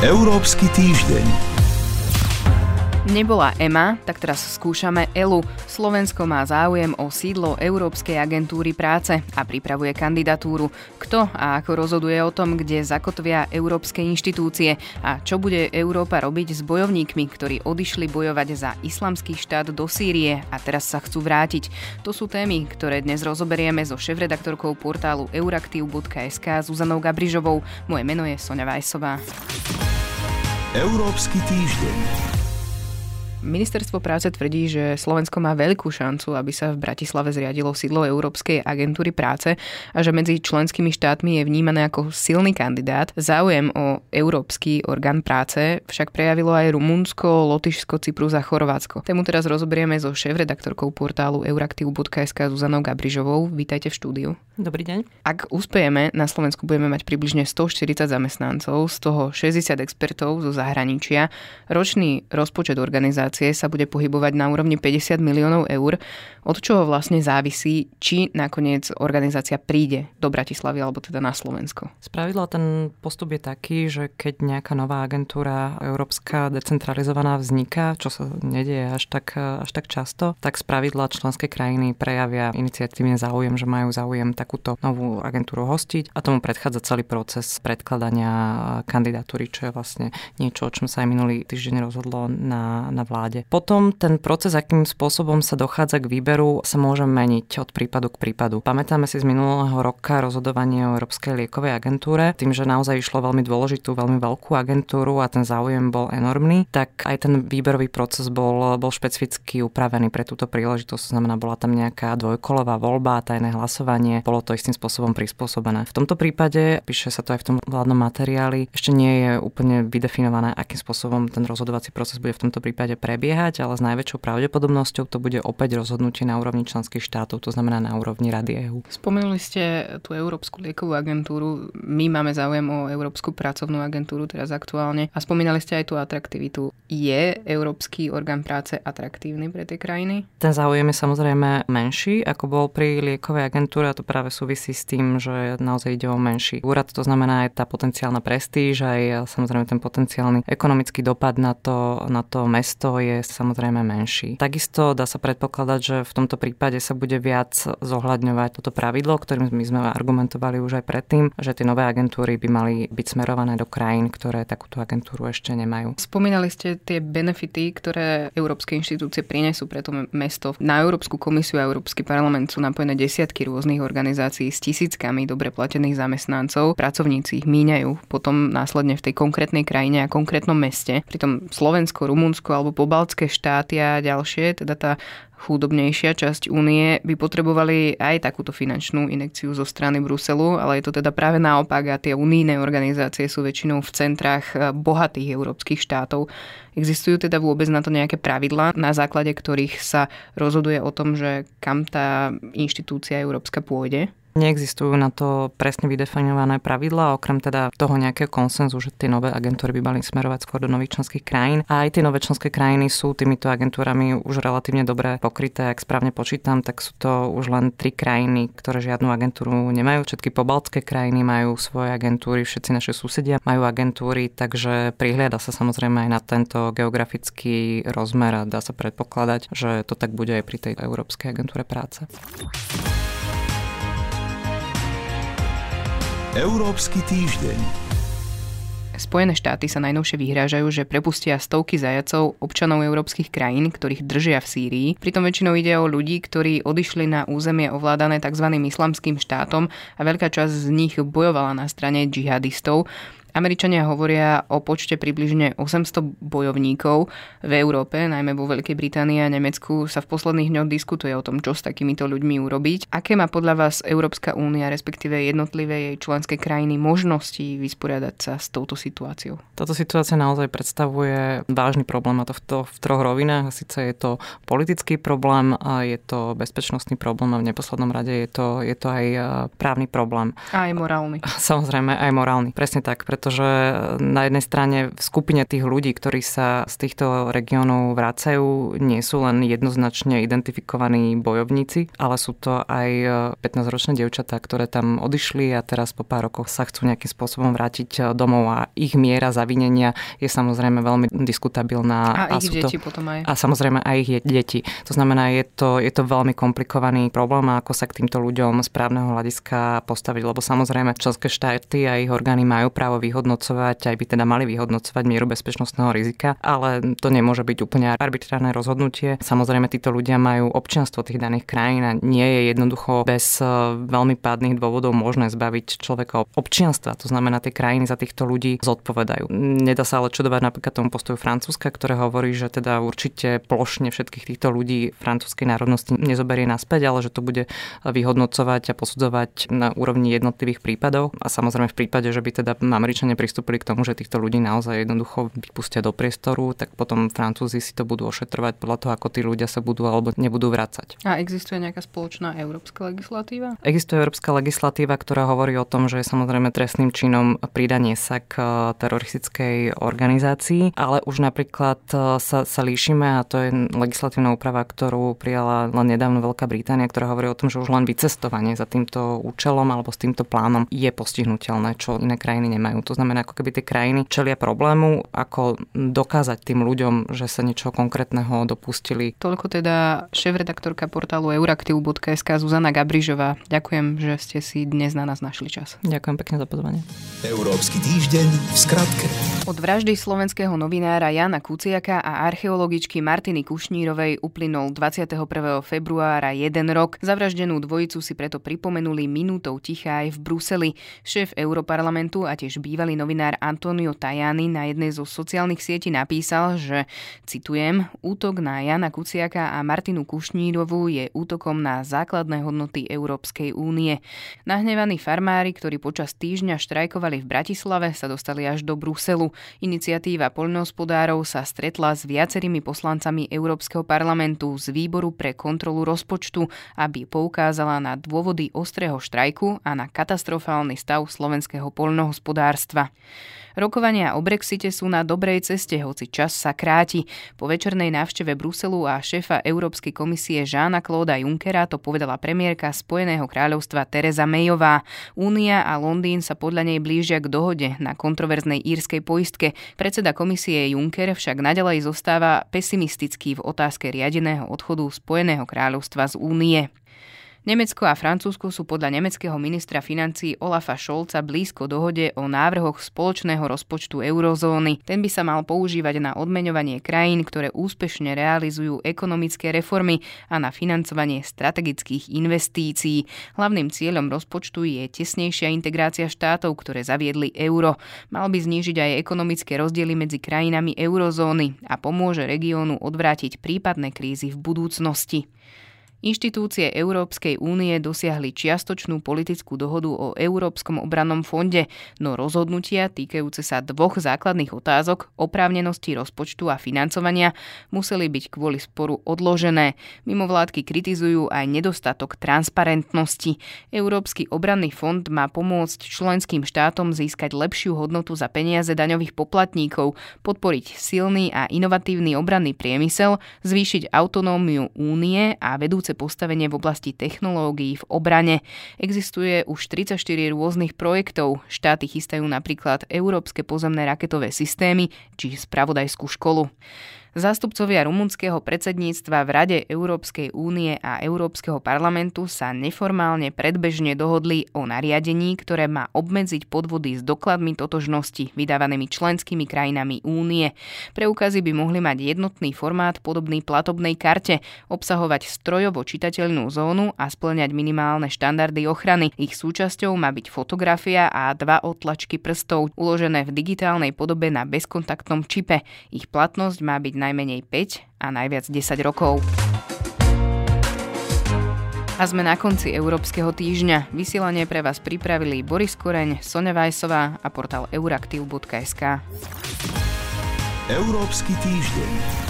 Európsky týždeň. Nebola EMA, tak teraz skúšame ELU. Slovensko má záujem o sídlo Európskej agentúry práce a pripravuje kandidatúru. Kto a ako rozhoduje o tom, kde zakotvia európske inštitúcie a čo bude Európa robiť s bojovníkmi, ktorí odišli bojovať za islamský štát do Sýrie a teraz sa chcú vrátiť. To sú témy, ktoré dnes rozoberieme so šéf-redaktorkou portálu euraktiv.sk Zuzanou Gabrižovou. Moje meno je Sonja Vajsová. Európsky týždeň. Ministerstvo práce tvrdí, že Slovensko má veľkú šancu, aby sa v Bratislave zriadilo sídlo Európskej agentúry práce a že medzi členskými štátmi je vnímané ako silný kandidát. Záujem o Európsky orgán práce však prejavilo aj Rumunsko, Lotyšsko, Cyprus a Chorvátsko. Tému teraz rozoberieme so šéf-redaktorkou portálu euraktiv.sk Zuzanou Gabrižovou. Vítajte v štúdiu. Dobrý deň. Ak uspejeme, na Slovensku budeme mať približne 140 zamestnancov, z toho 60 expertov zo zahraničia. Ročný rozpočet organizácie organizácie sa bude pohybovať na úrovni 50 miliónov eur, od čoho vlastne závisí, či nakoniec organizácia príde do Bratislavy alebo teda na Slovensko. Spravidla ten postup je taký, že keď nejaká nová agentúra európska decentralizovaná vzniká, čo sa nedieje až tak, až tak často, tak spravidla členské krajiny prejavia iniciatívne záujem, že majú záujem takúto novú agentúru hostiť a tomu predchádza celý proces predkladania kandidatúry, čo je vlastne niečo, o čom sa aj minulý týždeň rozhodlo na, na vláde vláde. Potom ten proces, akým spôsobom sa dochádza k výberu, sa môže meniť od prípadu k prípadu. Pamätáme si z minulého roka rozhodovanie o Európskej liekovej agentúre, tým, že naozaj išlo veľmi dôležitú, veľmi veľkú agentúru a ten záujem bol enormný, tak aj ten výberový proces bol, bol špecificky upravený pre túto príležitosť. To znamená, bola tam nejaká dvojkolová voľba, tajné hlasovanie, bolo to istým spôsobom prispôsobené. V tomto prípade, píše sa to aj v tom vládnom materiáli, ešte nie je úplne vydefinované, akým spôsobom ten rozhodovací proces bude v tomto prípade prebiehať, ale s najväčšou pravdepodobnosťou to bude opäť rozhodnutie na úrovni členských štátov, to znamená na úrovni Rady EÚ. Spomenuli ste tú Európsku liekovú agentúru. My máme záujem o Európsku pracovnú agentúru teraz aktuálne a spomínali ste aj tú atraktivitu. Je Európsky orgán práce atraktívny pre tie krajiny? Ten záujem je samozrejme menší, ako bol pri liekovej agentúre a to práve súvisí s tým, že naozaj ide o menší úrad, to znamená aj tá potenciálna prestíž, aj samozrejme ten potenciálny ekonomický dopad na to, na to mesto je samozrejme menší. Takisto dá sa predpokladať, že v tomto prípade sa bude viac zohľadňovať toto pravidlo, ktorým my sme argumentovali už aj predtým, že tie nové agentúry by mali byť smerované do krajín, ktoré takúto agentúru ešte nemajú. Spomínali ste tie benefity, ktoré európske inštitúcie prinesú pre to mesto. Na Európsku komisiu a Európsky parlament sú napojené desiatky rôznych organizácií s tisíckami dobre platených zamestnancov. Pracovníci ich míňajú potom následne v tej konkrétnej krajine a konkrétnom meste. Pritom Slovensko, Rumunsko alebo pobaltské štáty a ďalšie, teda tá chudobnejšia časť únie by potrebovali aj takúto finančnú inekciu zo strany Bruselu, ale je to teda práve naopak a tie unijné organizácie sú väčšinou v centrách eh, bohatých európskych štátov. Existujú teda vôbec na to nejaké pravidlá, na základe ktorých sa rozhoduje o tom, že kam tá inštitúcia európska pôjde? Neexistujú na to presne vydefinované pravidlá, okrem teda toho nejakého konsenzu, že tie nové agentúry by mali smerovať skôr do nových členských krajín. A aj tie nové členské krajiny sú týmito agentúrami už relatívne dobre pokryté. Ak správne počítam, tak sú to už len tri krajiny, ktoré žiadnu agentúru nemajú. Všetky pobaltské krajiny majú svoje agentúry, všetci naše susedia majú agentúry, takže prihliada sa samozrejme aj na tento geografický rozmer a dá sa predpokladať, že to tak bude aj pri tej Európskej agentúre práce. Európsky týždeň. Spojené štáty sa najnovšie vyhrážajú, že prepustia stovky zajacov občanov európskych krajín, ktorých držia v Sýrii. Pritom väčšinou ide o ľudí, ktorí odišli na územie ovládané tzv. islamským štátom a veľká časť z nich bojovala na strane džihadistov. Američania hovoria o počte približne 800 bojovníkov v Európe, najmä vo Veľkej Británii a Nemecku sa v posledných dňoch diskutuje o tom, čo s takýmito ľuďmi urobiť. Aké má podľa vás Európska únia, respektíve jednotlivé jej členské krajiny možnosti vysporiadať sa s touto situáciou? Táto situácia naozaj predstavuje vážny problém a to v, to v troch rovinách. Sice je to politický problém, a je to bezpečnostný problém a v neposlednom rade je to, je to aj právny problém. A aj morálny. Samozrejme aj morálny. Presne tak. Preto pretože na jednej strane v skupine tých ľudí, ktorí sa z týchto regiónov vracajú, nie sú len jednoznačne identifikovaní bojovníci, ale sú to aj 15-ročné dievčatá, ktoré tam odišli a teraz po pár rokoch sa chcú nejakým spôsobom vrátiť domov a ich miera zavinenia je samozrejme veľmi diskutabilná. A, a ich deti to, potom aj. A samozrejme aj ich deti. To znamená, je to, je to veľmi komplikovaný problém a ako sa k týmto ľuďom z právneho hľadiska postaviť, lebo samozrejme členské štáty a ich orgány majú právo vyhodnocovať, aj by teda mali vyhodnocovať mieru bezpečnostného rizika, ale to nemôže byť úplne arbitrárne rozhodnutie. Samozrejme, títo ľudia majú občianstvo tých daných krajín a nie je jednoducho bez e, veľmi pádnych dôvodov možné zbaviť človeka občianstva. To znamená, tie krajiny za týchto ľudí zodpovedajú. Nedá sa ale čudovať napríklad tomu postoju Francúzska, ktoré hovorí, že teda určite plošne všetkých týchto ľudí francúzskej národnosti nezoberie naspäť, ale že to bude vyhodnocovať a posudzovať na úrovni jednotlivých prípadov. A samozrejme v prípade, že by teda Američania pristúpili k tomu, že týchto ľudí naozaj jednoducho vypustia do priestoru, tak potom Francúzi si to budú ošetrovať podľa toho, ako tí ľudia sa budú alebo nebudú vrácať. A existuje nejaká spoločná európska legislatíva? Existuje európska legislatíva, ktorá hovorí o tom, že je samozrejme trestným činom pridanie sa k teroristickej organizácii, ale už napríklad e, sa, sa líšime a to je legislatívna úprava, ktorú prijala len nedávno Veľká Británia, ktorá hovorí o tom, že už len vycestovanie za týmto účelom alebo s týmto plánom je postihnutelné, čo iné krajiny nemajú. To znamená, ako keby tie krajiny čelia problému, ako dokázať tým ľuďom, že sa niečo konkrétneho dopustili. Toľko teda šéf-redaktorka portálu euraktiv.sk Zuzana Gabrižová. Ďakujem, že ste si dnes na nás našli čas. Ďakujem pekne za pozvanie. Európsky týždeň v skratke. Od vraždy slovenského novinára Jana Kuciaka a archeologičky Martiny Kušnírovej uplynul 21. februára jeden rok. Zavraždenú dvojicu si preto pripomenuli minútou ticha aj v Bruseli. Šéf Europarlamentu a tiež bývalý novinár Antonio Tajani na jednej zo sociálnych sietí napísal, že, citujem, útok na Jana Kuciaka a Martinu Kušnírovú je útokom na základné hodnoty Európskej únie. Nahnevaní farmári, ktorí počas týždňa štrajkovali v Bratislave, sa dostali až do Bruselu. Iniciatíva poľnohospodárov sa stretla s viacerými poslancami Európskeho parlamentu z výboru pre kontrolu rozpočtu, aby poukázala na dôvody ostrého štrajku a na katastrofálny stav slovenského poľnohospodárstva. Rokovania o Brexite sú na dobrej ceste, hoci čas sa kráti. Po večernej návšteve Bruselu a šéfa Európskej komisie Žána Klóda Junckera to povedala premiérka Spojeného kráľovstva Teresa Mayová. Únia a Londýn sa podľa nej blížia k dohode na kontroverznej írskej poistke. Predseda komisie Juncker však nadalej zostáva pesimistický v otázke riadeného odchodu Spojeného kráľovstva z únie. Nemecko a Francúzsko sú podľa nemeckého ministra financí Olafa Scholza blízko dohode o návrhoch spoločného rozpočtu eurozóny. Ten by sa mal používať na odmeňovanie krajín, ktoré úspešne realizujú ekonomické reformy a na financovanie strategických investícií. Hlavným cieľom rozpočtu je tesnejšia integrácia štátov, ktoré zaviedli euro. Mal by znížiť aj ekonomické rozdiely medzi krajinami eurozóny a pomôže regiónu odvrátiť prípadné krízy v budúcnosti. Inštitúcie Európskej únie dosiahli čiastočnú politickú dohodu o Európskom obrannom fonde, no rozhodnutia týkajúce sa dvoch základných otázok, oprávnenosti rozpočtu a financovania, museli byť kvôli sporu odložené. Mimovládky kritizujú aj nedostatok transparentnosti. Európsky obranný fond má pomôcť členským štátom získať lepšiu hodnotu za peniaze daňových poplatníkov, podporiť silný a inovatívny obranný priemysel, zvýšiť autonómiu únie a vedúce postavenie v oblasti technológií v obrane. Existuje už 34 rôznych projektov. Štáty chystajú napríklad európske pozemné raketové systémy či spravodajskú školu. Zástupcovia rumunského predsedníctva v Rade Európskej únie a Európskeho parlamentu sa neformálne predbežne dohodli o nariadení, ktoré má obmedziť podvody s dokladmi totožnosti vydávanými členskými krajinami únie. Preukazy by mohli mať jednotný formát podobný platobnej karte, obsahovať strojovo čitateľnú zónu a splňať minimálne štandardy ochrany. Ich súčasťou má byť fotografia a dva otlačky prstov uložené v digitálnej podobe na bezkontaktnom čipe. Ich platnosť má byť najmenej 5 a najviac 10 rokov. A sme na konci Európskeho týždňa. Vysielanie pre vás pripravili Boris Koreň, Sonja Vajsová a portál euraktiv.sk. Európsky týždeň.